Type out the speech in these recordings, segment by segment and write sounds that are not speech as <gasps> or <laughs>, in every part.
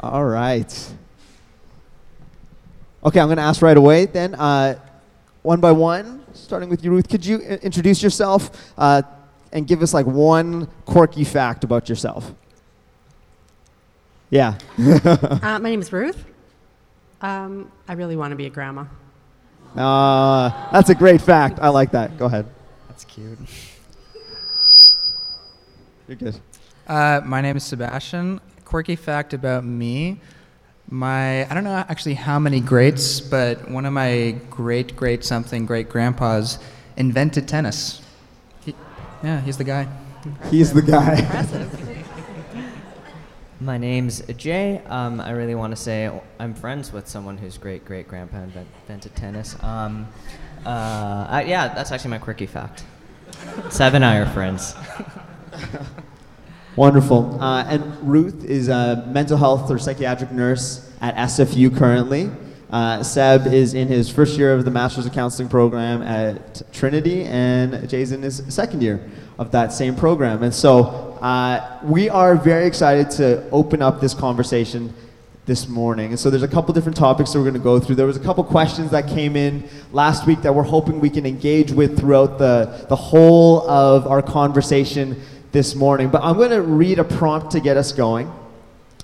All right. Okay, I'm going to ask right away then. Uh, one by one, starting with you, Ruth. Could you i- introduce yourself uh, and give us like one quirky fact about yourself? Yeah. <laughs> Uh, my name is Ruth. Um, I really want to be a grandma. Uh, that's a great fact. I like that. Go ahead. That's cute. You're good. Uh, my name is Sebastian. Quirky fact about me. My I don't know actually how many greats, but one of my great great something great grandpas invented tennis. He, yeah, he's the guy. He's the guy. <laughs> My name's Jay. Um, I really want to say I'm friends with someone whose great great grandpa invent, invented tennis. Um, uh, I, yeah, that's actually my quirky fact. Seven and I are friends. <laughs> Wonderful. Uh, and Ruth is a mental health or psychiatric nurse at SFU currently. Uh, Seb is in his first year of the Master's of Counseling program at Trinity, and Jay's in his second year of that same program. And so uh, we are very excited to open up this conversation this morning. And so there's a couple different topics that we're going to go through. There was a couple questions that came in last week that we're hoping we can engage with throughout the, the whole of our conversation this morning. But I'm going to read a prompt to get us going.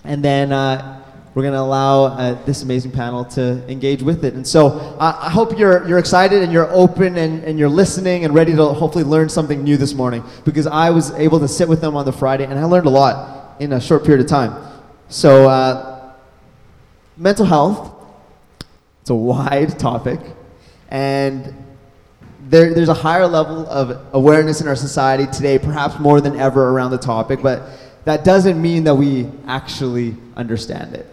And then uh, we're going to allow uh, this amazing panel to engage with it. And so uh, I hope you're, you're excited and you're open and, and you're listening and ready to hopefully learn something new this morning because I was able to sit with them on the Friday and I learned a lot in a short period of time. So, uh, mental health, it's a wide <laughs> topic. And there, there's a higher level of awareness in our society today, perhaps more than ever around the topic, but that doesn't mean that we actually understand it.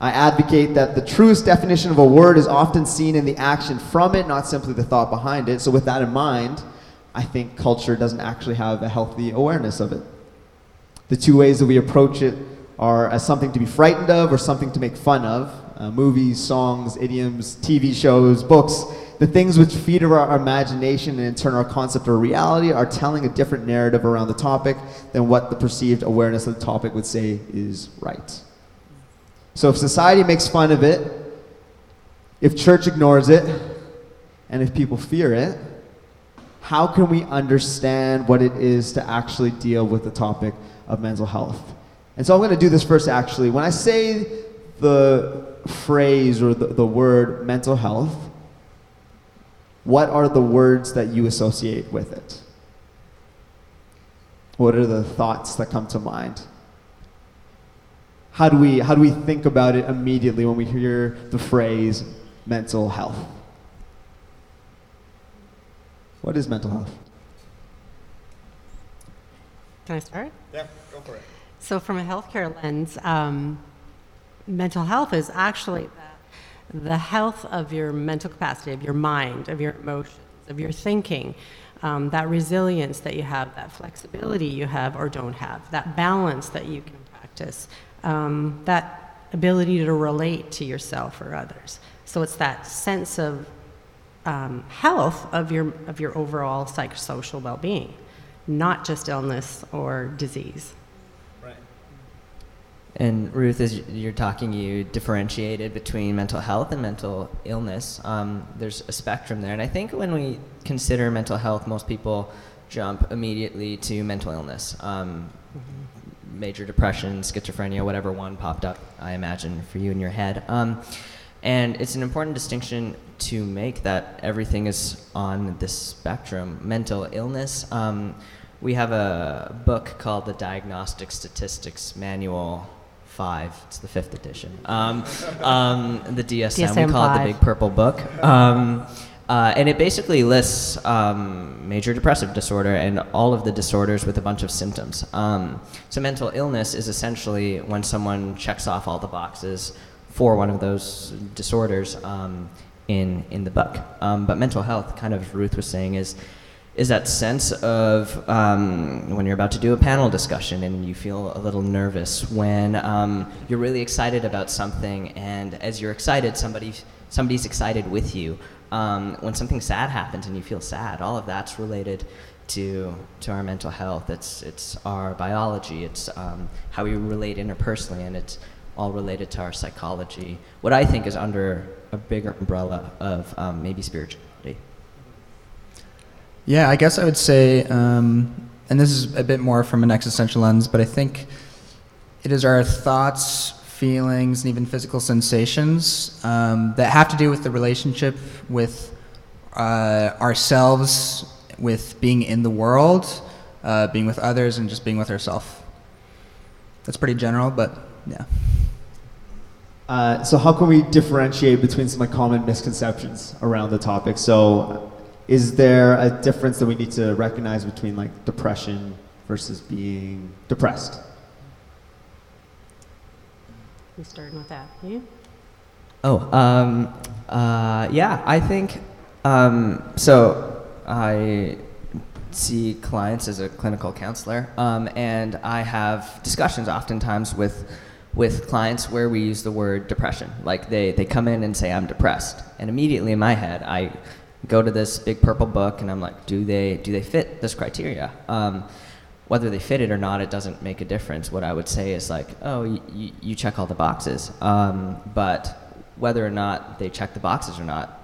I advocate that the truest definition of a word is often seen in the action from it, not simply the thought behind it. So, with that in mind, I think culture doesn't actually have a healthy awareness of it. The two ways that we approach it are as something to be frightened of or something to make fun of. Uh, movies, songs, idioms, TV shows, books, the things which feed our, imagination and in turn our concept of reality are telling a different narrative around the topic than what the perceived awareness of the topic would say is right. So if society makes fun of it, if church ignores it, and if people fear it, how can we understand what it is to actually deal with the topic of mental health? And so I'm going to do this first actually. When I say the phrase or the, the word mental health, what are the words that you associate with it? What are the thoughts that come to mind? How do we, how do we think about it immediately when we hear the phrase mental health? What is mental health? Can I start? Yeah, go for it. So, from a healthcare lens, um, mental health is actually the, health of your mental capacity, of your mind, of your emotions, of your thinking, um, that resilience that you have, that flexibility you have or don't have, that balance that you can practice, um, that ability to relate to yourself or others. So, it's that sense of um, health of your, of your overall psychosocial well being, not just illness or disease. And Ruth, as you're talking, you differentiated between mental health and mental illness. Um, there's a spectrum there. And I think when we consider mental health, most people jump immediately to mental illness. Um, major depression, schizophrenia, whatever one popped up, I imagine, for you in your head. Um, and it's an important distinction to make that everything is on this spectrum. Mental illness, um, we have a book called the Diagnostic Statistics Manual 5. It's the fifth edition. Um, um, the DSM, we DSM call it the Big Purple Book. Um, uh, and it basically lists um, major depressive disorder and all of the disorders with a bunch of symptoms. Um, so, mental illness is essentially when someone checks off all the boxes for one of those disorders um, in, in the book. Um, but mental health, kind of as Ruth was saying, is, is that sense of um, when you're about to do a panel discussion and you feel a little nervous, when um, you're really excited about something, and as you're excited, somebody, somebody's excited with you. Um, when something sad happens and you feel sad, all of that's related to to our mental health. It's it's our biology. It's um, how we relate interpersonally, and it's all related to our psychology. What I think is under a bigger umbrella of um, maybe spirituality. Yeah, I guess I would say, um, and this is a bit more from an existential lens, but I think it is our thoughts, feelings, and even physical sensations um, that have to do with the relationship with uh, ourselves, with being in the world, uh, being with others, and just being with ourselves. That's pretty general, but yeah. Uh, so how can we differentiate between some like common misconceptions around the topic? So is there a difference that we need to recognize between like depression versus being depressed? You starting with that? You? Oh, um, uh, yeah, I think um, so. I see clients as a clinical counselor, um, and I have discussions oftentimes with with clients where we use the word depression. Like they, they come in and say, I'm depressed. And immediately in my head, I go to this big purple book and I'm like, do they, do they fit this criteria? Um, whether they fit it or not, it doesn't make a difference. What I would say is like, oh, y- you check all the boxes. Um, but whether or not they check the boxes or not,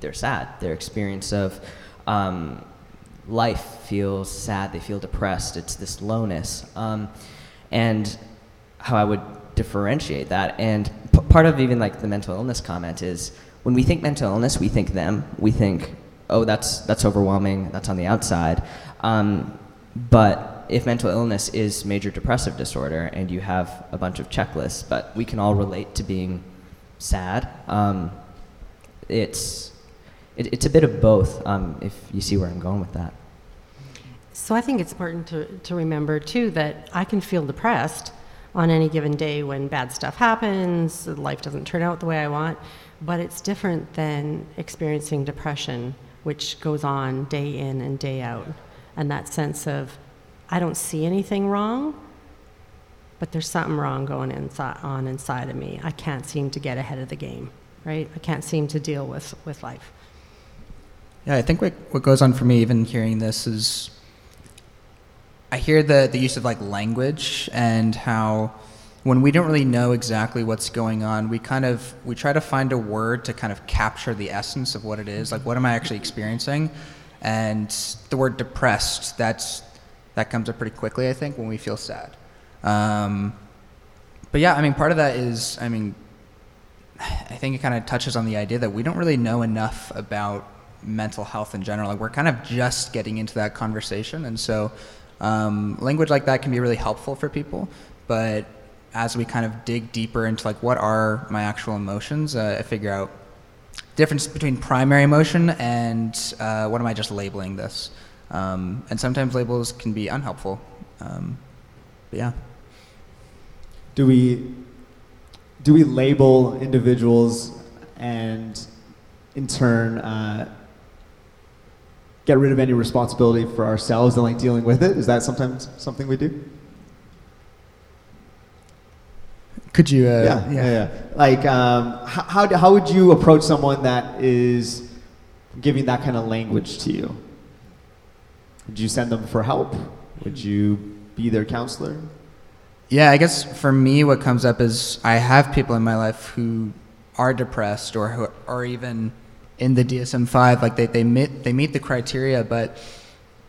they're sad. Their experience of um, life feels sad. They feel depressed. It's this lowness. Um, and how I would differentiate that. And p- part of even like the mental illness comment is when we think mental illness, we think them. We think, oh, that's that's overwhelming. That's on the outside. Um, but if mental illness is major depressive disorder and you have a bunch of checklists, but we can all relate to being sad. Um, it's it, it's a bit of both. Um, if you see where I'm going with that. So I think it's important to, to remember too that I can feel depressed on any given day when bad stuff happens, life doesn't turn out the way I want. But it's different than experiencing depression, which goes on day in and day out. And that sense of, I don't see anything wrong, but there's something wrong going inside, on inside of me. I can't seem to get ahead of the game, right? I can't seem to deal with, with life. Yeah, I think what, what goes on for me, even hearing this, is I hear the, the use of like language and how when we don't really know exactly what's going on, we kind of we try to find a word to kind of capture the essence of what it is. Like what am I actually experiencing? And the word depressed, that's that comes up pretty quickly, I think, when we feel sad. Um, but yeah, I mean, part of that is, I mean, I think it kind of touches on the idea that we don't really know enough about mental health in general. Like we're kind of just getting into that conversation, and so um, language like that can be really helpful for people, but as we kind of dig deeper into like what are my actual emotions, uh, I figure out difference between primary emotion and uh, what am I just labeling this. Um, and sometimes labels can be unhelpful. Um, but yeah. Do we do we label individuals and in turn uh, get rid of any responsibility for ourselves and like dealing with it? Is that sometimes something we do? Could you? Uh, yeah, yeah, yeah. Like, um, how, how, how would you approach someone that is giving that kind of language to you? Would you send them for help? Would you be their counselor? Yeah, I guess for me, what comes up is I have people in my life who are depressed or who are even in the DSM five, like they they meet they meet the criteria, but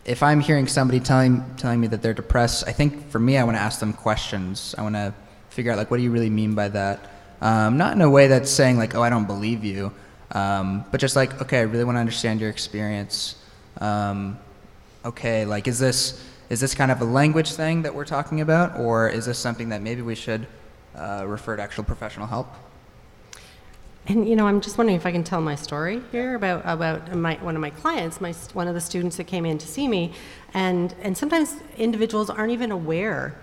if I'm hearing somebody telling telling me that they're depressed, I think for me, I want to ask them questions. I want to figure out like what do you really mean by that? Um, not in a way that's saying like oh I don't believe you, um, but just like okay I really want to understand your experience. Um, okay, like is this is this kind of a language thing that we're talking about, or is this something that maybe we should uh, refer to actual professional help? And you know, I'm just wondering if I can tell my story here about about my, one of my clients, my one of the students that came in to see me, and and sometimes individuals aren't even aware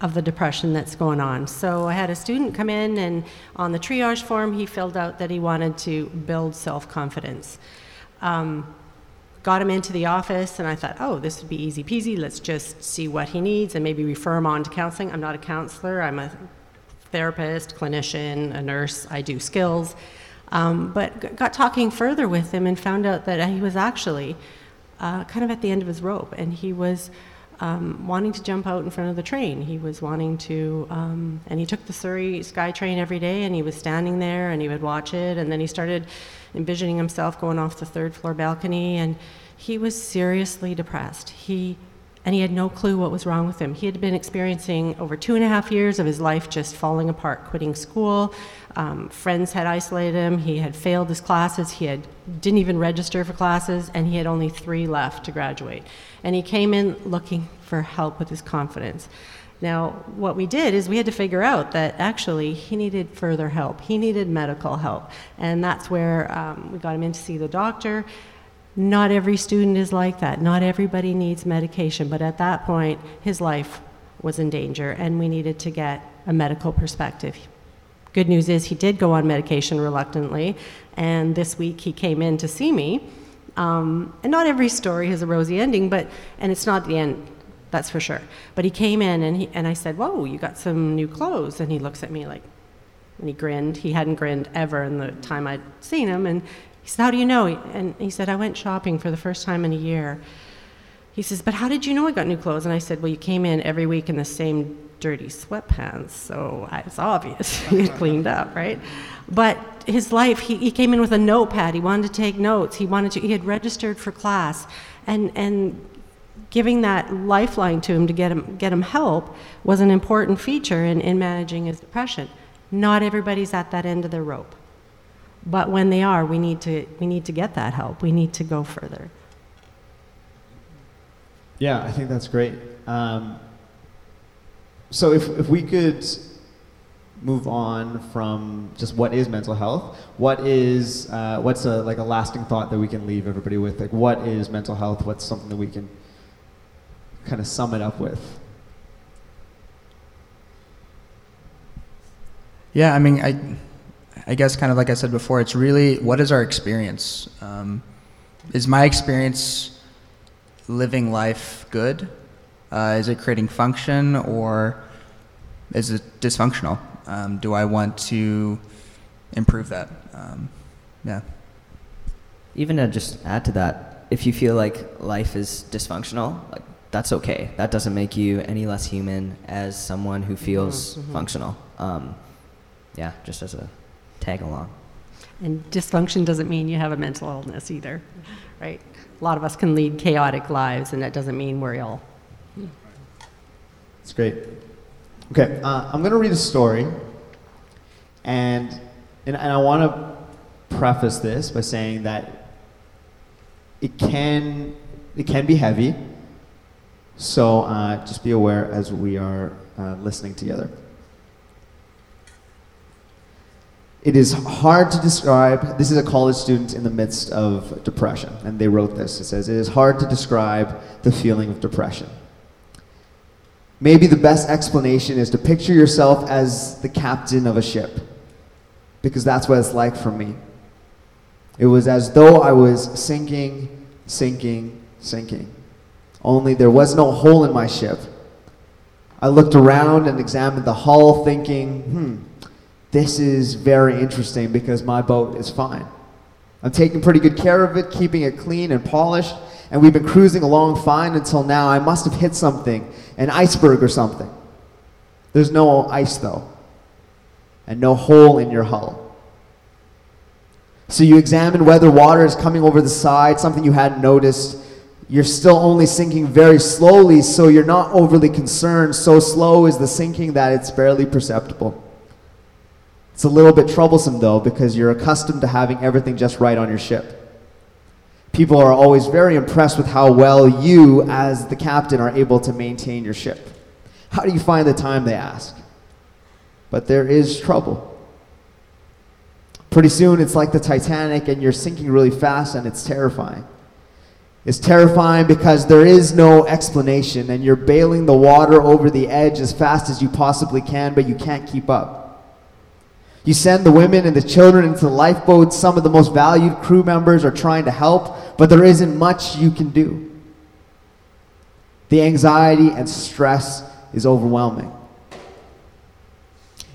of the depression that's going on. So I had a student come in, and on the triage form, he filled out that he wanted to build self confidence. Um, got him into the office, and I thought, oh, this would be easy peasy. Let's just see what he needs and maybe refer him on to counseling. I'm not a counselor. I'm a therapist, clinician, a nurse, I do skills. Um, but got talking further with him and found out that he was actually uh, kind of at the end of his rope, and he was um, wanting to jump out in front of the train. He was wanting to, um, and he took the Surrey SkyTrain every day, and he was standing there, and he would watch it, and then he started envisioning himself going off the third floor balcony, and he was seriously depressed. He and he had no clue what was wrong with him. He had been experiencing over two and a half years of his life just falling apart, quitting school. Um, friends had isolated him. He had failed his classes. He had didn't even register for classes, and he had only three left to graduate. And he came in looking for help with his confidence. Now, what we did is we had to figure out that actually he needed further help. He needed medical help, and that's where um, we got him in to see the doctor. Not every student is like that. Not everybody needs medication, but at that point, his life was in danger, and we needed to get a medical perspective. Good news is he did go on medication reluctantly, and this week he came in to see me. Um, and not every story has a rosy ending, but and it's not the end, that's for sure. But he came in and he, and I said, "Whoa, you got some new clothes?" And he looks at me like, and he grinned. He hadn't grinned ever in the time I'd seen him, and he said, How do you know? And he said, I went shopping for the first time in a year. He says, But how did you know I got new clothes? And I said, Well, you came in every week in the same dirty sweatpants, so it's obvious <laughs> had cleaned up, right? But his life, he, he came in with a notepad. He wanted to take notes. He wanted to, he had registered for class. And, and giving that lifeline to him to get him, get him help was an important feature in, in managing his depression. Not everybody's at that end of the rope. But when they are, we need to, we need to get that help. We need to go further. Yeah, I think that's great. Um, so if, if we could move on from just what is mental health, what is uh, what's a like a lasting thought that we can leave everybody with? Like what is mental health? What's something that we can kind of sum it up with? Yeah, I mean, I I guess kind of like I said before, it's really what is our experience? Um, is my experience living life good? Uh, is it creating function or is it dysfunctional? Um, do I want to improve that? Um, yeah. Even to just add to that, if you feel like life is dysfunctional, like that's okay. That doesn't make you any less human as someone who feels mm-hmm. functional. Um, yeah, just as a tag along. And dysfunction doesn't mean you have a mental illness either, right? A lot of us can lead chaotic lives, and that doesn't mean we're ill. It's great. Okay, uh, I'm going to read a story, and, and, and I want to preface this by saying that it can, it can be heavy, so uh, just be aware as we are uh, listening together. It is hard to describe. This is a college student in the midst of depression, and they wrote this. It says, It is hard to describe the feeling of depression. Maybe the best explanation is to picture yourself as the captain of a ship, because that's what it's like for me. It was as though I was sinking, sinking, sinking. Only there was no hole in my ship. I looked around and examined the hull, thinking, hmm, this is very interesting because my boat is fine. I'm taking pretty good care of it, keeping it clean and polished, and we've been cruising along fine until now. I must have hit something, an iceberg or something. There's no ice though, and no hole in your hull. So you examine whether water is coming over the side, something you hadn't noticed. You're still only sinking very slowly, so you're not overly concerned. So slow is the sinking that it's barely perceptible. It's a little bit troublesome though because you're accustomed to having everything just right on your ship. People are always very impressed with how well you, as the captain, are able to maintain your ship. How do you find the time, they ask? But there is trouble. Pretty soon it's like the Titanic and you're sinking really fast and it's terrifying. It's terrifying because there is no explanation and you're bailing the water over the edge as fast as you possibly can, but you can't keep up. You send the women and the children into the lifeboats. Some of the most valued crew members are trying to help, but there isn't much you can do. The anxiety and stress is overwhelming.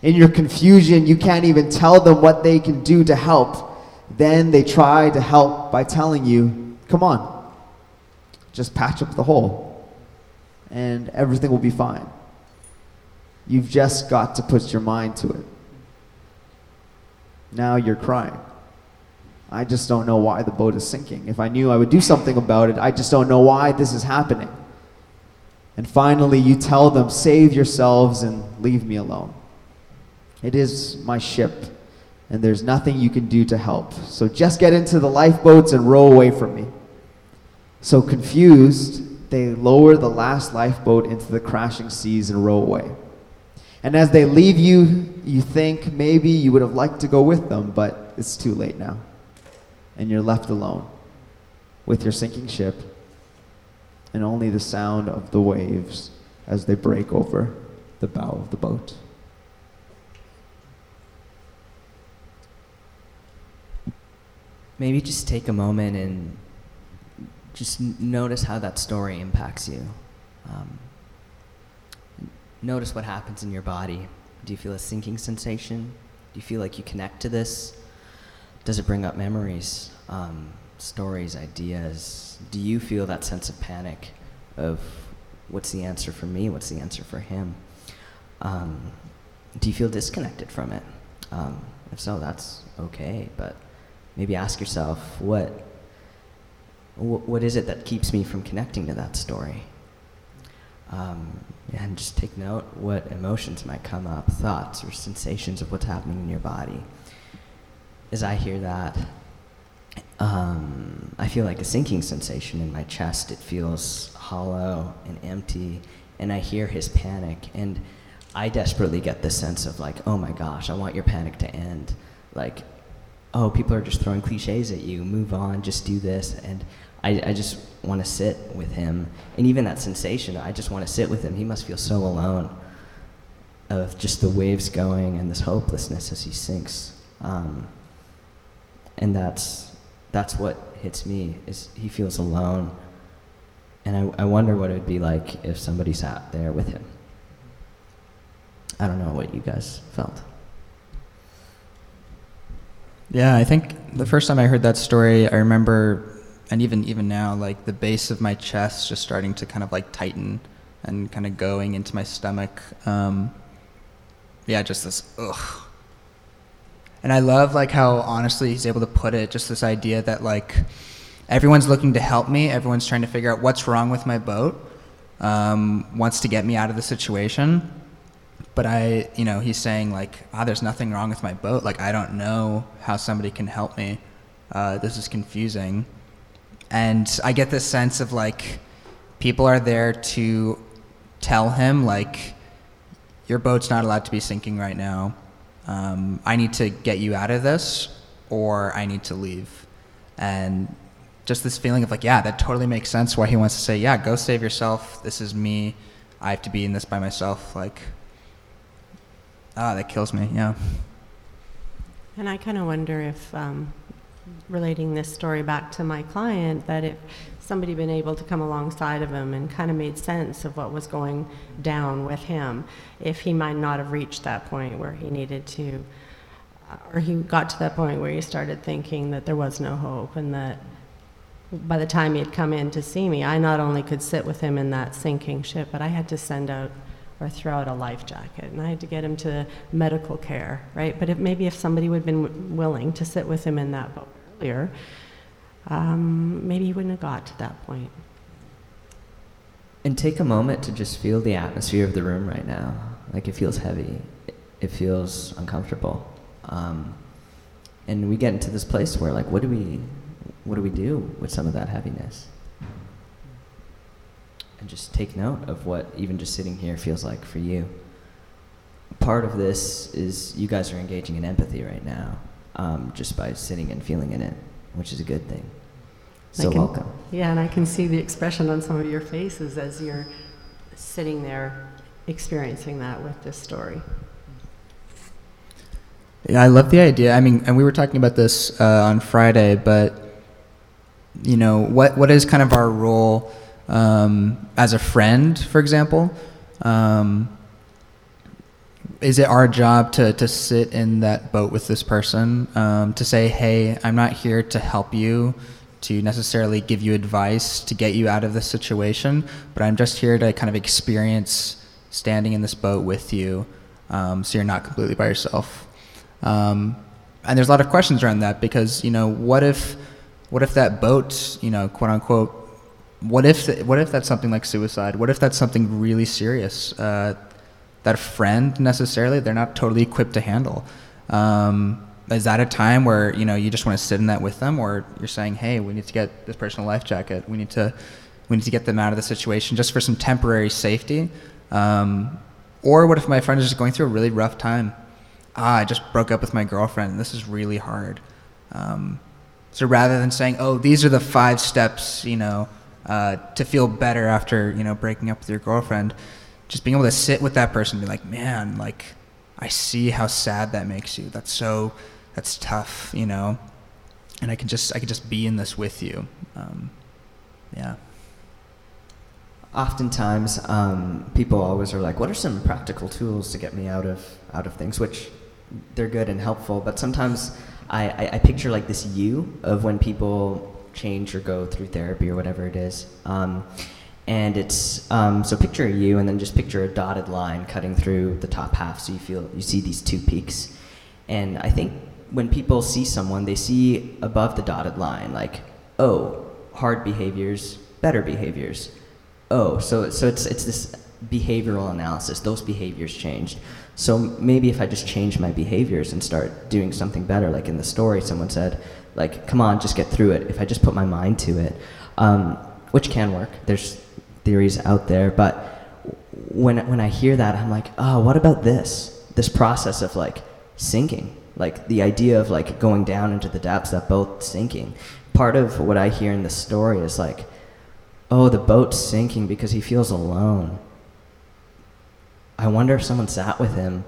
In your confusion, you can't even tell them what they can do to help. Then they try to help by telling you, Come on, just patch up the hole, and everything will be fine. You've just got to put your mind to it. Now you're crying. I just don't know why the boat is sinking. If I knew I would do something about it, I just don't know why this is happening. And finally, you tell them, Save yourselves and leave me alone. It is my ship, and there's nothing you can do to help. So just get into the lifeboats and row away from me. So confused, they lower the last lifeboat into the crashing seas and row away. And as they leave you, you think maybe you would have liked to go with them, but it's too late now. And you're left alone with your sinking ship and only the sound of the waves as they break over the bow of the boat. Maybe just take a moment and just notice how that story impacts you. Um, notice what happens in your body. Do you feel a sinking sensation? Do you feel like you connect to this? Does it bring up memories, um, stories, ideas? Do you feel that sense of panic of what's the answer for me? What's the answer for him? Um, do you feel disconnected from it? Um, if so, that's okay, but maybe ask yourself what what is it that keeps me from connecting to that story? Um, and just take note what emotions might come up, thoughts or sensations of what's happening in your body. As I hear that, um, I feel like a sinking sensation in my chest. It feels hollow and empty, and I hear his panic. And I desperately get the sense of, like, oh my gosh, I want your panic to end. Like, oh, people are just throwing cliches at you. Move on, just do this. And I, I just want to sit with him. And even that sensation, I just want to sit with him. He must feel so alone of just the waves going and this hopelessness as he sinks. Um, and that's, that's what hits me, is he feels alone. And I, I wonder what it would be like if somebody sat there with him. I don't know what you guys felt. Yeah, I think the first time I heard that story, I remember and even even now, like the base of my chest just starting to kind of like tighten and kind of going into my stomach. Um, yeah, just this ugh. And I love like how honestly he's able to put it. Just this idea that like everyone's looking to help me. Everyone's trying to figure out what's wrong with my boat. Um, wants to get me out of the situation. But I, you know, he's saying like, ah, there's nothing wrong with my boat. Like I don't know how somebody can help me. Uh, this is confusing and I get this sense of like people are there to tell him like your boat's not allowed to be sinking right now. Um, I need to get you out of this, or I need to leave. And just this feeling of like, yeah, that totally makes sense. Why he wants to say, yeah, go save yourself. This is me. I have to be in this by myself. Like, ah, that kills me. Yeah. And I kind of wonder if um, relating this story back to my client that if somebody had been able to come alongside of him and kind of made sense of what was going down with him, if he might not have reached that point where he needed to, uh, or he got to that point where he started thinking that there was no hope and that by the time he had come in to see me, I not only could sit with him in that sinking ship, but I had to send out or throw out a life jacket and I had to get him to medical care, right? But if, maybe if somebody would have been w- willing to sit with him in that boat earlier, um, maybe he wouldn't have got to that point. And take a moment to just feel the atmosphere of the room right now. Like it feels heavy, it feels uncomfortable. Um, and we get into this place where, like, what do we, what do we do with some of that heaviness? And just take note of what even just sitting here feels like for you. Part of this is you guys are engaging in empathy right now um, just by sitting and feeling in it, which is a good thing. So can, welcome. Yeah, and I can see the expression on some of your faces as you're sitting there experiencing that with this story. Yeah, I love the idea. I mean, and we were talking about this uh, on Friday, but you know, what what is kind of our role um, as a friend, for example? Um, is it our job to, to sit in that boat with this person um, to say hey i'm not here to help you to necessarily give you advice to get you out of this situation, but I'm just here to kind of experience standing in this boat with you um, so you're not completely by yourself. Um, and there's a lot of questions around that because, you know, what if, what if that boat, you know, quote unquote, what if, what if that's something like suicide? What if that's something really serious uh, that a friend necessarily, they're not totally equipped to handle? Um, is that a time where you know you just want to sit in that with them, or you're saying, "Hey, we need to get this person a life jacket. We need to, we need to get them out of the situation just for some temporary safety." Um, or what if my friend is just going through a really rough time? Ah, I just broke up with my girlfriend. This is really hard. Um, so rather than saying, "Oh, these are the five steps," you know, uh, to feel better after you know breaking up with your girlfriend, just being able to sit with that person and be like, "Man, like, I see how sad that makes you. That's so." that's tough, you know. And I can just I can just be in this with you. Um, yeah. Oftentimes, um, people always are like, "What are some practical tools to get me out of out of things?" Which they're good and helpful, but sometimes I, I, I picture like this you of when people change or go through therapy or whatever it is. Um, and it's um, so picture you, and then just picture a dotted line cutting through the top half, so you feel you see these two peaks. And I think when people see someone, they see above the dotted line, like, oh, hard behaviors, better behaviors. Oh, so, so it's, it's this behavioral analysis. Those behaviors changed. So maybe if I just change my behaviors and start doing something better, like in the story, someone said, like, come on, just get through it. If I just put my mind to it, um, which can work. There's theories out there, but when when I hear that, I'm like, oh, what about this? This process of like sinking like the idea of like going down into the depths, that boat sinking. Part of what I hear in the story is like, oh, the boat's sinking because he feels alone. I wonder if someone sat with him,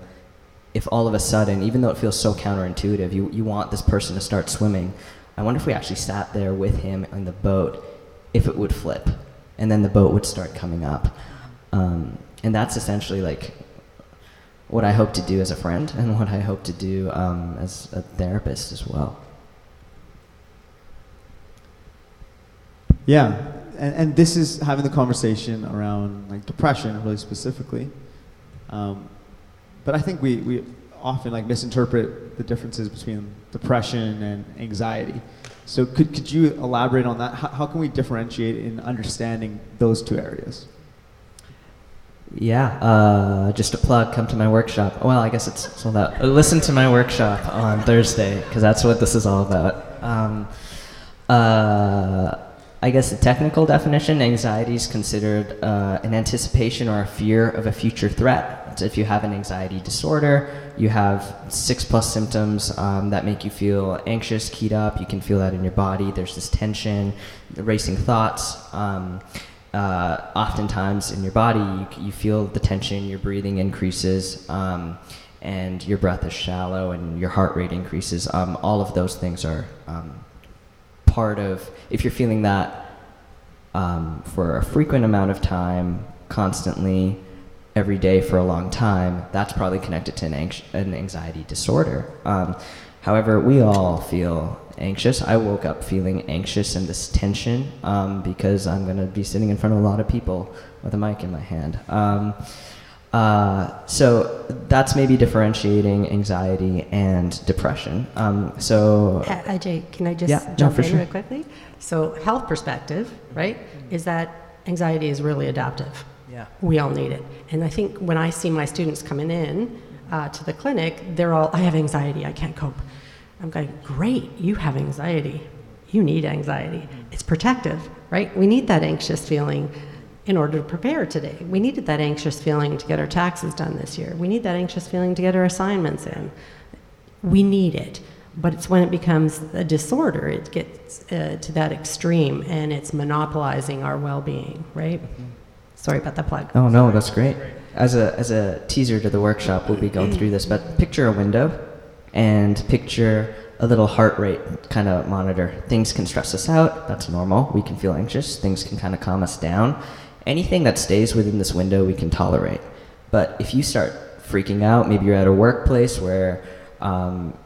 if all of a sudden, even though it feels so counterintuitive, you, you want this person to start swimming. I wonder if we actually sat there with him in the boat, if it would flip, and then the boat would start coming up. Um, and that's essentially like what I hope to do as a friend and what I hope to do um, as a therapist as well. Yeah, and, and this is having the conversation around like depression, really specifically. Um, but I think we, we often like misinterpret the differences between depression and anxiety. So could, could you elaborate on that? How, how can we differentiate in understanding those two areas? Yeah, uh, just a plug. Come to my workshop. Well, I guess it's sold out. Listen to my workshop on Thursday because that's what this is all about. Um, uh, I guess the technical definition: anxiety is considered uh, an anticipation or a fear of a future threat. If you have an anxiety disorder, you have six plus symptoms um, that make you feel anxious, keyed up. You can feel that in your body. There's this tension, racing thoughts. Um, uh, oftentimes in your body, you, you, feel the tension, your breathing increases, um, and your breath is shallow, and your heart rate increases. Um, all of those things are um, part of, if you're feeling that um, for a frequent amount of time, constantly, every day for a long time, that's probably connected to an, anx- an anxiety disorder. Um, however, we all feel anxious. I woke up feeling anxious and this tension um, because I'm going to be sitting in front of a lot of people with a mic in my hand. Um, uh, so that's maybe differentiating anxiety and depression. Um, so, uh, Ajay, can I just yeah, jump no, in sure. real quickly? So, health perspective, right, is that anxiety is really adaptive. Yeah. We all need it. And I think when I see my students coming in uh, to the clinic, they're all, I have anxiety, I can't cope. I'm going, great, you have anxiety. You need anxiety. It's protective, right? We need that anxious feeling in order to prepare today. We needed that anxious feeling to get our taxes done this year. We need that anxious feeling to get our assignments in. We need it. But it's when it becomes a disorder, it gets uh, to that extreme and it's monopolizing our well being, right? Sorry about that plug. Oh, no, that's great. As a, as a teaser to the workshop, we'll be going through this, but picture a window and picture a little heart rate kind of monitor. Things can stress us out, that's normal. We can feel anxious, things can kind of calm us down. Anything that stays within this window, we can tolerate. But if you start freaking out, maybe you're at a workplace where um,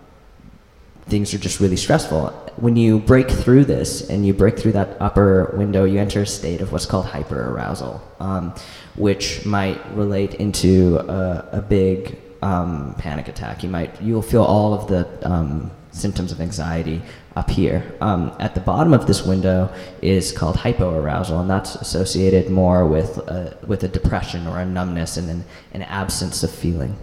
things are just really stressful. When you break through this and you break through that upper window, you enter a state of what's called hyperarousal, um, which might relate into a, a big um, panic attack. You might you'll feel all of the um, symptoms of anxiety up here. Um, at the bottom of this window is called hypoarousal, and that's associated more with a, with a depression or a numbness and an, an absence of feeling.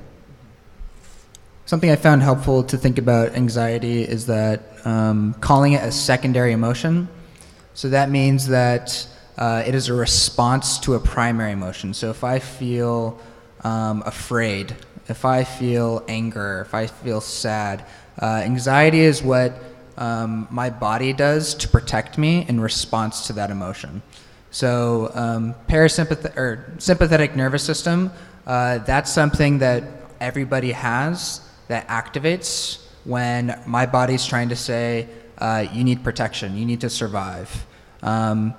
Something I found helpful to think about anxiety is that um, calling it a secondary emotion. So that means that uh, it is a response to a primary emotion. So if I feel um, afraid, if I feel anger, if I feel sad, uh, anxiety is what um, my body does to protect me in response to that emotion. So um, parasympathetic or sympathetic nervous system, uh, that's something that everybody has that activates when my body's trying to say, uh, you need protection, you need to survive. Um,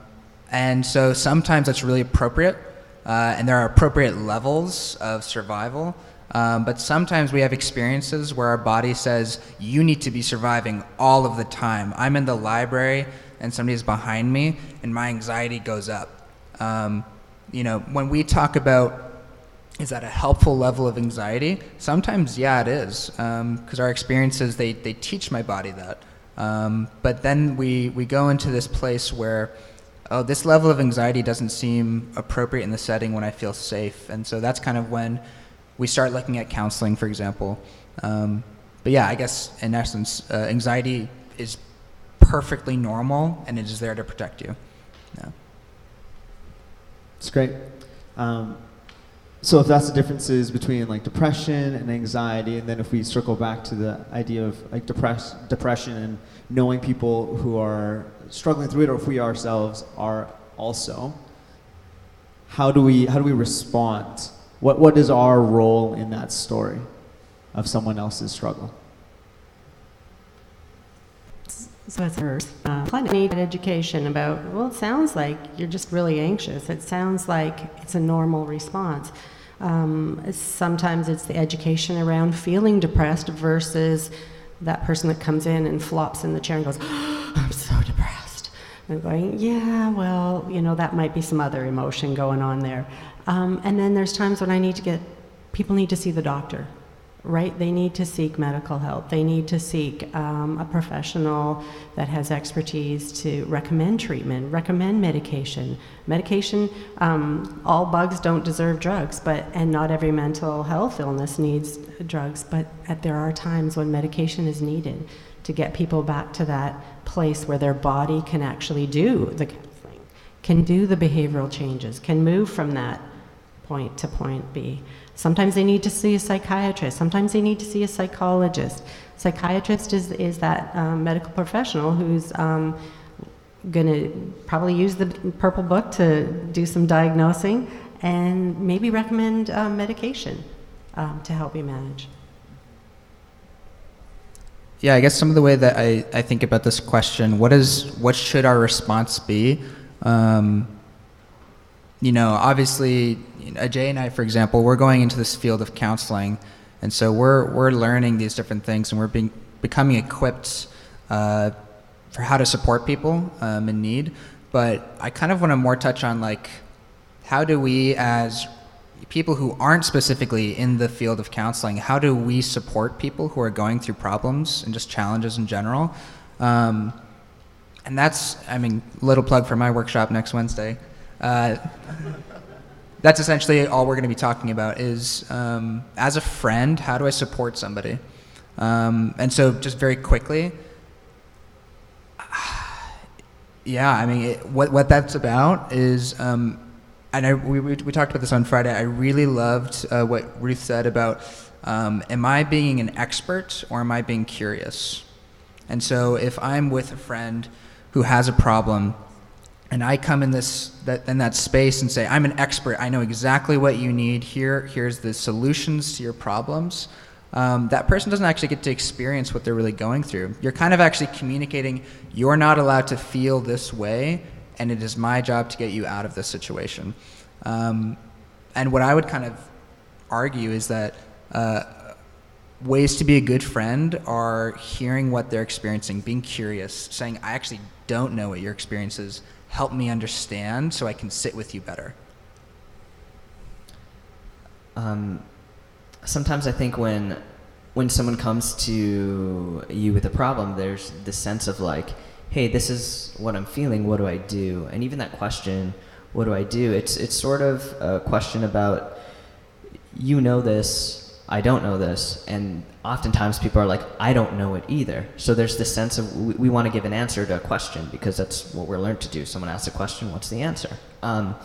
and so sometimes that's really appropriate, uh, and there are appropriate levels of survival. Um, but sometimes we have experiences where our body says, you need to be surviving all of the time. I'm in the library and somebody's behind me, and my anxiety goes up. Um, you know, when we talk about is that a helpful level of anxiety? Sometimes, yeah, it is, because um, our experiences they they teach my body that. Um, but then we we go into this place where, oh, this level of anxiety doesn't seem appropriate in the setting when I feel safe, and so that's kind of when we start looking at counseling, for example. Um, but yeah, I guess in essence, uh, anxiety is perfectly normal, and it is there to protect you. Yeah. It's great. Um, so if that's the differences between like depression and anxiety, and then if we circle back to the idea of like depress, depression and knowing people who are struggling through it, or if we ourselves are also, how do we how do we respond? What what is our role in that story of someone else's struggle? So it's first, uh, plenty education about, well, it sounds like you're just really anxious. It sounds like it's a normal response. Um, sometimes it's the education around feeling depressed versus that person that comes in and flops in the chair and goes, oh, <gasps> I'm so depressed. And going, yeah, well, you know, that might be some other emotion going on there. Um, and then there's times when I need to get, people need to see the doctor right? They need to seek medical help. They need to seek um, a professional that has expertise to recommend treatment, recommend medication. Medication, um, all bugs don't deserve drugs, but and not every mental health illness needs drugs. But at, there are times when medication is needed to get people back to that place where their body can actually do the counseling, can do the behavioral changes, can move from that point to point B. Sometimes they need to see a psychiatrist. Sometimes they need to see a psychologist. Psychiatrist is, is that um, medical professional who's um, going to probably use the purple book to do some diagnosing and maybe recommend uh, medication um, to help you manage. Yeah, I guess some of the way that I, I think about this question, what is what should our response be? Um, you know, obviously, Ajay and I, for example, we're going into this field of counseling, and so we're we're learning these different things, and we're being becoming equipped uh, for how to support people um, in need. But I kind of want to more touch on like, how do we as people who aren't specifically in the field of counseling, how do we support people who are going through problems and just challenges in general? Um, and that's, I mean, little plug for my workshop next Wednesday. Uh, that's essentially all we're going to be talking about is um, as a friend how do i support somebody? Um, and so just very quickly <sighs> yeah i mean it, what, what that's about is um, and I, we, we, we, talked about this on friday i really loved uh, what ruth said about um, am i being an expert or am i being curious? And so if i'm with a friend who has a problem and I come in this that in that space and say, I'm an expert. I know exactly what you need. Here, here's the solutions to your problems. Um, that person doesn't actually get to experience what they're really going through. You're kind of actually communicating, you're not allowed to feel this way, and it is my job to get you out of this situation. Um, and what I would kind of argue is that uh, ways to be a good friend are hearing what they're experiencing, being curious, saying, I actually don't know what your experience is. Help me understand so I can sit with you better. Um, sometimes I think when when someone comes to you with a problem, there's this sense of like, hey, this is what I'm feeling. What do I do? And even that question, what do I do? It's it's sort of a question about you know this, I don't know this, and oftentimes people are like, I don't know it either. So there's this sense of we, we want to give an answer to a question because that's what we're learned to do. Someone asks a question, what's the answer? Um,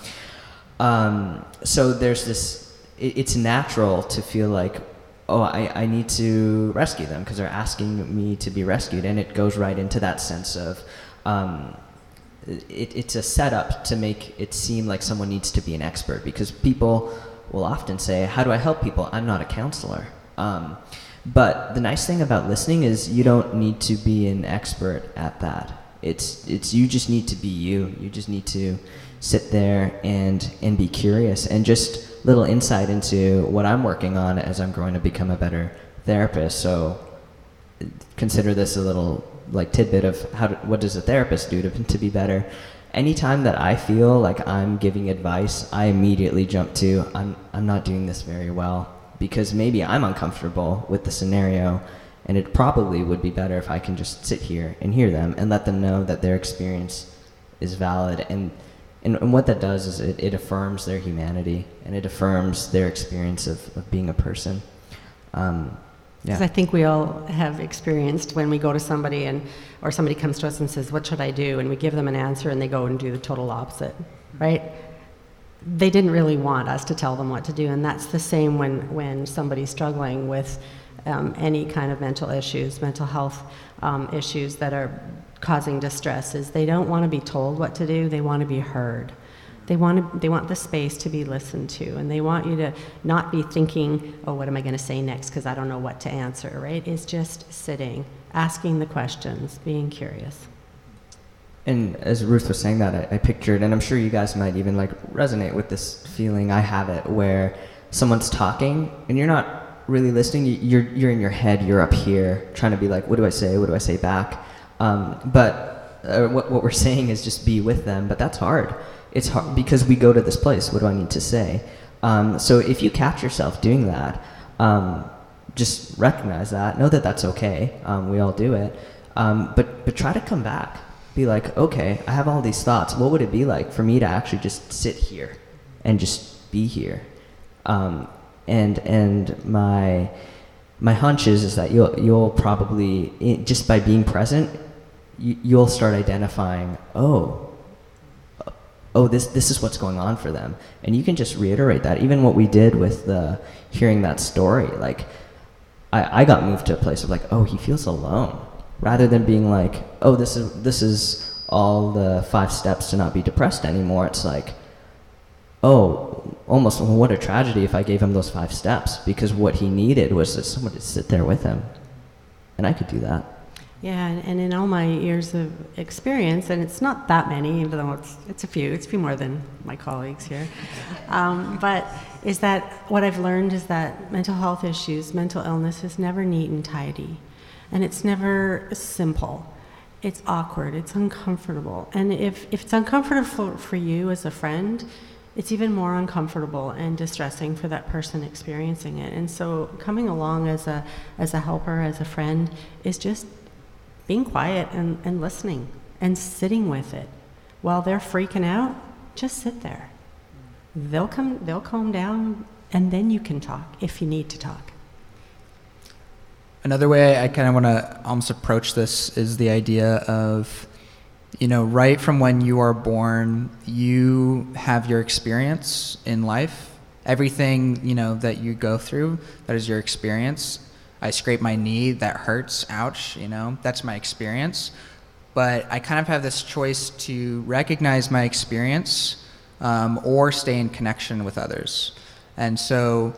um, so there's this. It, it's natural to feel like, oh, I, I need to rescue them because they're asking me to be rescued, and it goes right into that sense of. Um, it, it's a setup to make it seem like someone needs to be an expert because people will often say, How do I help people? I'm not a counselor. Um, but the nice thing about listening is you don't need to be an expert at that. It's, it's you just need to be you. You just need to sit there and, and be curious. And just little insight into what I'm working on as I'm growing to become a better therapist. So consider this a little like tidbit of how to, what does a therapist do to, to be better anytime that I feel like I'm giving advice, I immediately jump to I'm I'm not doing this very well because maybe I'm uncomfortable with the scenario and it probably would be better if I can just sit here and hear them and let them know that their experience is valid and and, and what that does is it, it affirms their humanity and it affirms their experience of, of being a person. Um, because yeah. I think we all have experienced when we go to somebody and or somebody comes to us and says, "What should I do?" and we give them an answer and they go and do the total opposite, right? They didn't really want us to tell them what to do, and that's the same when when somebody's struggling with um, any kind of mental issues, mental health um, issues that are causing distress. Is they don't want to be told what to do; they want to be heard. They want, to, they want the space to be listened to, and they want you to not be thinking, oh, what am I going to say next because I don't know what to answer, right? It's just sitting, asking the questions, being curious. And as Ruth was saying that, I, I pictured, and I'm sure you guys might even like resonate with this feeling. I have it where someone's talking and you're not really listening. You're you're in your head. You're up here trying to be like, what do I say? What do I say back? Um, but uh, what what we're <laughs> saying is just be with them. But that's hard it's hard because we go to this place. What do I need to say? Um, so if you catch yourself doing that, um, just recognize that. Know that that's okay. Um, we all do it. Um, but but try to come back. Be like, okay, I have all these thoughts. What would it be like for me to actually just sit here and just be here? Um, and and my my hunch is is that you'll you'll probably just by being present, you, you'll start identifying. Oh, oh, this, this is what's going on for them. And you can just reiterate that. Even what we did with the hearing that story, like, I, I got moved to a place of like, oh, he feels alone. Rather than being like, oh, this is, this is all the five steps to not be depressed anymore. It's like, oh, almost well, what a tragedy if I gave him those five steps because what he needed was someone to sit there with him. And I could do that. Yeah, and in all my years of experience, and it's not that many, even though it's, it's a few, it's a few more than my colleagues here, um, but is that what I've learned is that mental health issues, mental illness is never neat and tidy, and it's never simple. It's awkward, it's uncomfortable, and if, if it's uncomfortable for, for you as a friend, it's even more uncomfortable and distressing for that person experiencing it. And so coming along as a, as a helper, as a friend, is just being quiet and, and listening and sitting with it. While they're freaking out, just sit there. They'll come they'll calm down and then you can talk if you need to talk. Another way I kind of want to almost approach this is the idea of you know, right from when you are born, you have your experience in life. Everything, you know, that you go through, that is your experience. I scrape my knee, that hurts, ouch, you know, that's my experience. But I kind of have this choice to recognize my experience um, or stay in connection with others. And so,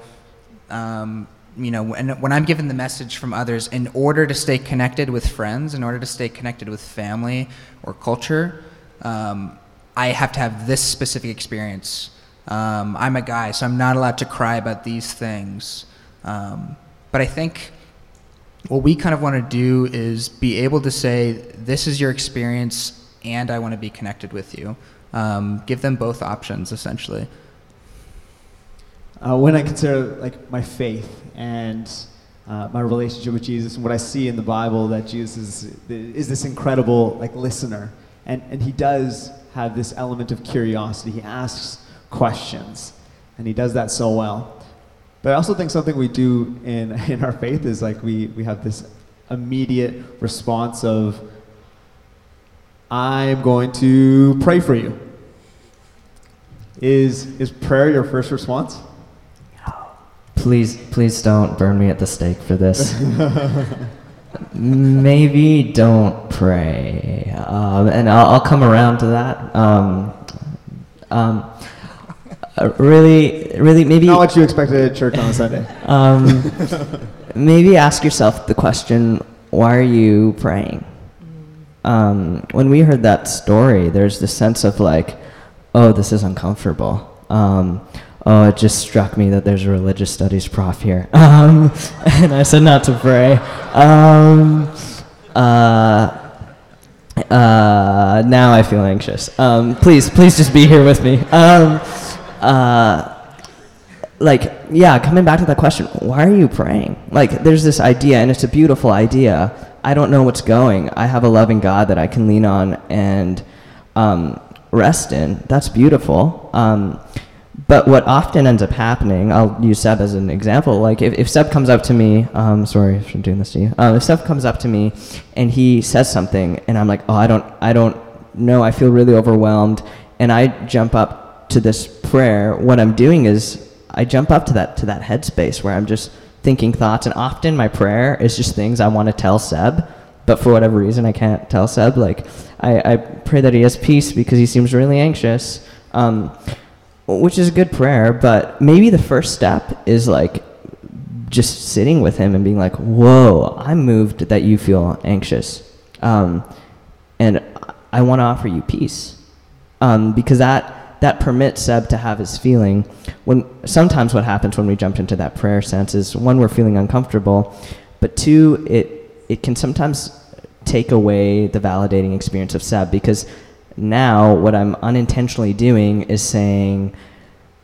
um, you know, when, when I'm given the message from others, in order to stay connected with friends, in order to stay connected with family or culture, um, I have to have this specific experience. Um, I'm a guy, so I'm not allowed to cry about these things. Um, but I think what we kind of want to do is be able to say, this is your experience, and I want to be connected with you. Um, give them both options, essentially. Uh, when I consider like my faith and uh, my relationship with Jesus and what I see in the Bible, that Jesus is, is this incredible like listener, and and he does have this element of curiosity. He asks questions, and he does that so well. But I also think something we do in <laughs> in our faith is like we we have this immediate response of I'm going to pray for you. Is is prayer your first response? Please, please don't burn me at the stake for this. <laughs> Maybe don't pray, um, and I'll, I'll, come around to that. Um, um, uh, really, really, maybe not what you expected at church on a Sunday. <laughs> Um, maybe ask yourself the question: Why are you praying? Um, when we heard that story, there's this sense of like, oh, this is uncomfortable. Um, oh, it just struck me that there's a religious studies prof here. <laughs> Um, and I said not to pray. Um, uh, uh, now I feel anxious. Um, please, please just be here with me. Um, uh, like, yeah, coming back to that question, why are you praying? Like, there's this idea, and it's a beautiful idea. I don't know what's going. I have a loving God that I can lean on and um, rest in. That's beautiful. Um, but what often ends up happening, I'll use Seb as an example. Like if, if Seb comes up to me, um, sorry for doing this to you. Uh, if Seb comes up to me and he says something, and I'm like, oh, I don't, I don't know. I feel really overwhelmed, and I jump up to this prayer. What I'm doing is I jump up to that to that headspace where I'm just thinking thoughts, and often my prayer is just things I want to tell Seb, but for whatever reason I can't tell Seb. Like I, I pray that he has peace because he seems really anxious. Um, which is a good prayer, but maybe the first step is like just sitting with him and being like, "Whoa, I'm moved that you feel anxious, um, and I want to offer you peace," um, because that that permits Seb to have his feeling. When sometimes what happens when we jump into that prayer sense is one, we're feeling uncomfortable, but two, it it can sometimes take away the validating experience of Seb because now what I'm unintentionally doing is saying,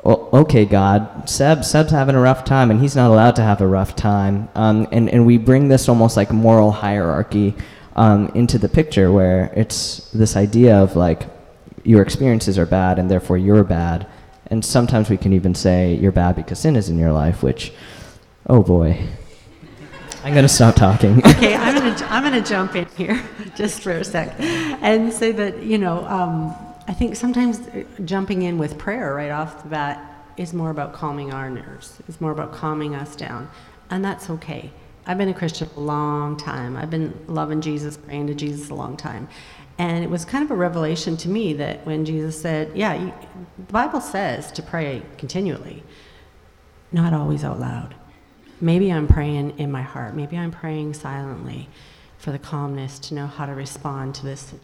well, okay, God, Seb, Seb's having a rough time, and he's not allowed to have a rough time. Um, and, and we bring this almost like moral hierarchy um, into the picture where it's this idea of like, your experiences are bad, and therefore you're bad. And sometimes we can even say you're bad because sin is in your life, which, oh boy. I'm going to stop talking. <laughs> okay, I'm going to I'm going to jump in here <laughs> just for a sec and say that, you know, um, I think sometimes uh, jumping in with prayer right off the bat is more about calming our nerves. It's more about calming us down. And that's okay. I've been a Christian a long time. I've been loving Jesus, praying to Jesus a long time. And it was kind of a revelation to me that when Jesus said, Yeah, you, the Bible says to pray continually, not always out loud. Maybe I'm praying in my heart. Maybe I'm praying silently for the calmness to know how to respond to this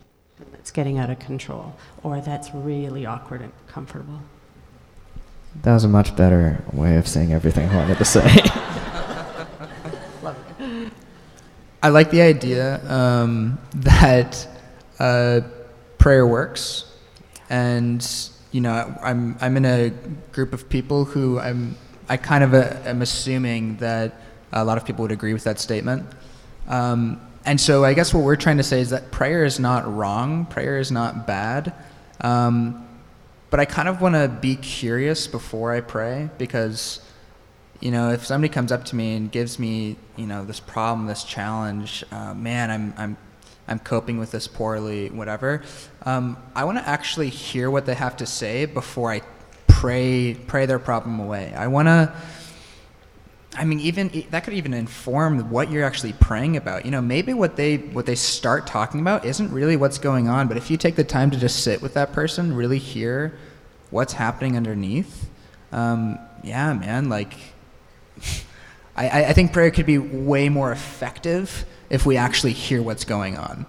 that's getting out of control or that's really awkward and comfortable. That was a much better way of saying everything I wanted to say. Love <laughs> it. I like the idea um, <laughs> that uh, prayer works, and you know, I'm I'm in a group of people who I'm I kind of uh, am assuming that a lot of people would agree with that statement. Um, and so I guess what we're trying to say is that prayer is not wrong, prayer is not bad. Um, but I kind of want to be curious before I pray because, you know, if somebody comes up to me and gives me, you know, this problem, this challenge, uh, man, I'm, I'm, I'm coping with this poorly, whatever. Um, I want to actually hear what they have to say before I pray pray their problem away. I want to I mean even that could even inform what you're actually praying about. You know, maybe what they what they start talking about isn't really what's going on, but if you take the time to just sit with that person, really hear what's happening underneath, um, yeah, man, like <laughs> I, I think prayer could be way more effective if we actually hear what's going on.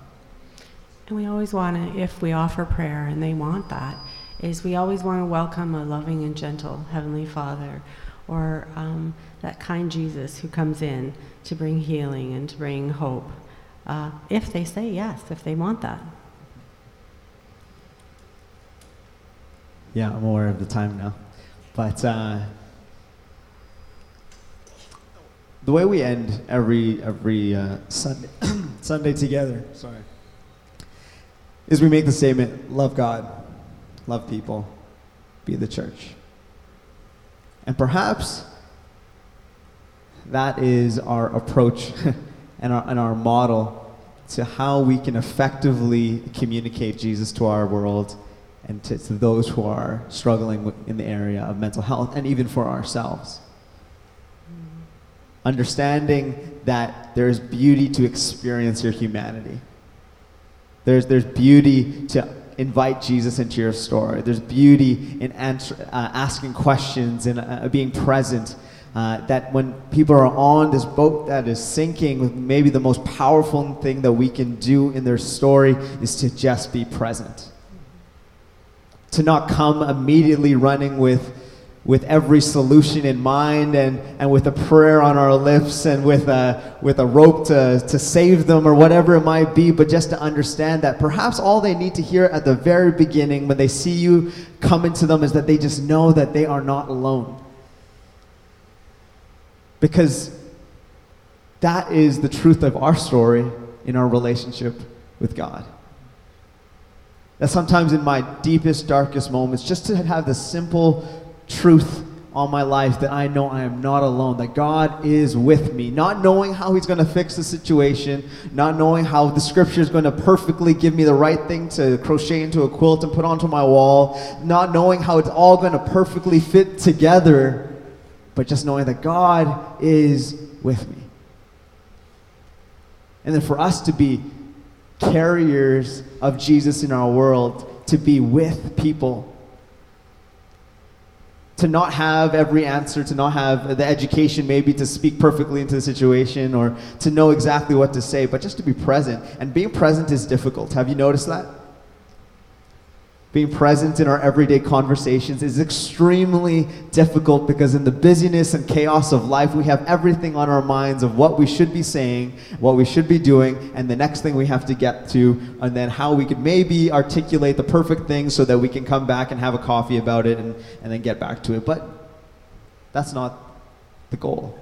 And we always want to, if we offer prayer and they want that, is we always want to welcome a loving and gentle Heavenly Father or um, that kind Jesus who comes in to bring healing and to bring hope, uh, if they say yes, if they want that. Yeah, I'm aware of the time now. But uh, the way we end every every uh, Sunday <clears throat> Sunday together, sorry, is we make the statement: love God, love people, be the church. And perhaps that is our approach <laughs> and our, and our model to how we can effectively communicate Jesus to our world and to, to those who are struggling in the area of mental health and even for ourselves. Understanding that there's beauty to experience your humanity. There's, there's beauty to invite Jesus into your story. There's beauty in answer, uh, asking questions and uh, being present. Uh, that when people are on this boat that is sinking, maybe the most powerful thing that we can do in their story is to just be present. To not come immediately running with with every solution in mind and, and with a prayer on our lips and with a, with a rope to, to save them or whatever it might be, but just to understand that perhaps all they need to hear at the very beginning when they see you come into them is that they just know that they are not alone. Because that is the truth of our story in our relationship with God. That sometimes in my deepest, darkest moments, just to have the simple truth on my life that I know I am not alone, that God is with me. Not knowing how He's going to fix the situation, not knowing how the Scripture is going to perfectly give me the right thing to crochet into a quilt and put onto my wall, not knowing how it's all going to perfectly fit together, but just knowing that God is with me. And then for us to be carriers of Jesus in our world, to be with people to not have every answer, to not have the education maybe to speak perfectly into the situation or to know exactly what to say, but just to be present. And being present is difficult. Have you noticed that? Being present in our everyday conversations is extremely difficult because in the busyness and chaos of life, we have everything on our minds of what we should be saying, what we should be doing, and the next thing we have to get to, and then how we could maybe articulate the perfect thing so that we can come back and have a coffee about it and, and then get back to it. But that's not the goal.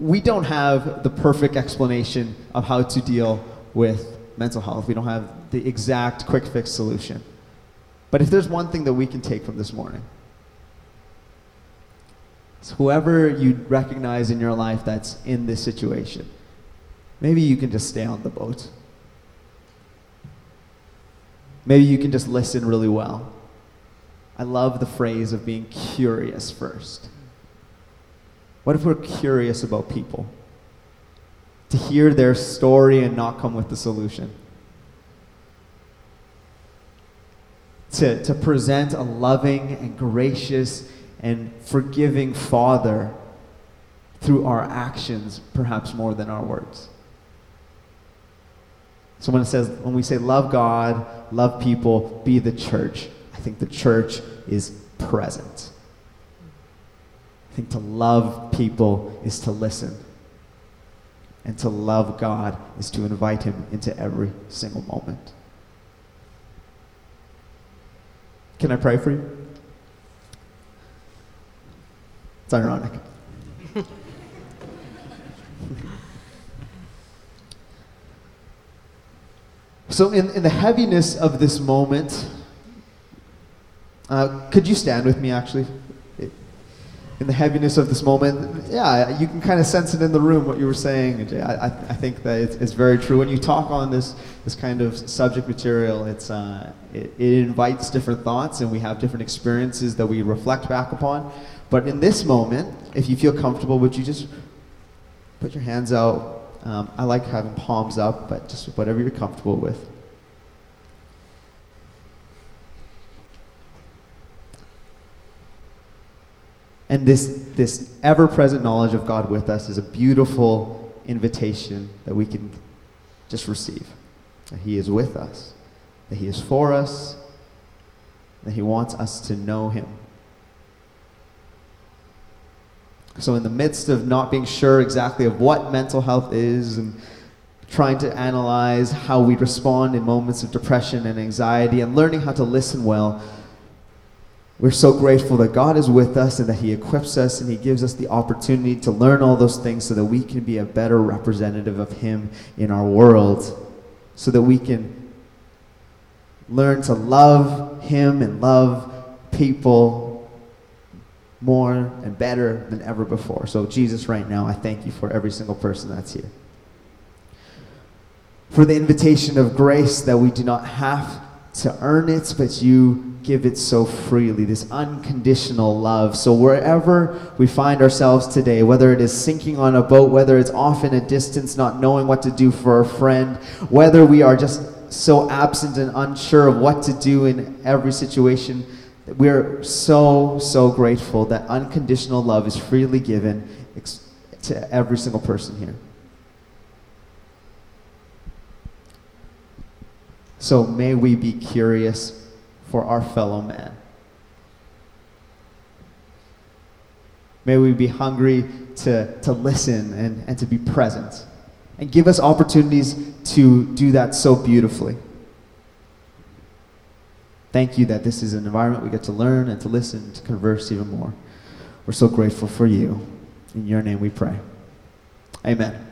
We don't have the perfect explanation of how to deal with mental health. We don't have the exact quick fix solution. But if there's one thing that we can take from this morning, it's whoever you recognize in your life that's in this situation, maybe you can just stay on the boat. Maybe you can just listen really well. I love the phrase of being curious first. What if we're curious about people? To hear their story and not come with the solution. To, to present a loving and gracious and forgiving Father through our actions, perhaps more than our words. So when it says, when we say love God, love people, be the church, I think the church is present. I think to love people is to listen. And to love God is to invite Him into every single moment. Can I pray for you? It's ironic. <laughs> so, in, in the heaviness of this moment, uh, could you stand with me actually? In the heaviness of this moment, yeah, you can kind of sense it in the room what you were saying. I, I think that it's, it's, very true. When you talk on this, this kind of subject material, it's, uh, it, it invites different thoughts and we have different experiences that we reflect back upon. But in this moment, if you feel comfortable, would you just put your hands out? Um, I like having palms up, but just whatever you're comfortable with. And this, this ever present knowledge of God with us is a beautiful invitation that we can just receive. That He is with us, that He is for us, that He wants us to know Him So, in the midst of not being sure exactly of what mental health is and trying to analyze how we respond in moments of depression and anxiety and learning how to listen well, we're so grateful that God is with us and that He equips us and He gives us the opportunity to learn all those things so that we can be a better representative of Him in our world, so that we can learn to love Him and love people more and better than ever before. So, Jesus, right now, I thank you for every single person that's here. For the invitation of grace that we do not have to earn it, but you give it so freely, this unconditional love. So, wherever we find ourselves today, whether it is sinking on a boat, whether it's off in a distance, not knowing what to do for a friend, whether we are just so absent and unsure of what to do in every situation, we're so, so grateful that unconditional love is freely given to every single person here. So may we be curious for our fellow man. May we be hungry to, to listen and, and to be present. And give us opportunities to do that so beautifully. Thank you that this is an environment we get to learn and to listen, to converse even more. We're so grateful for you. In your name we pray. Amen.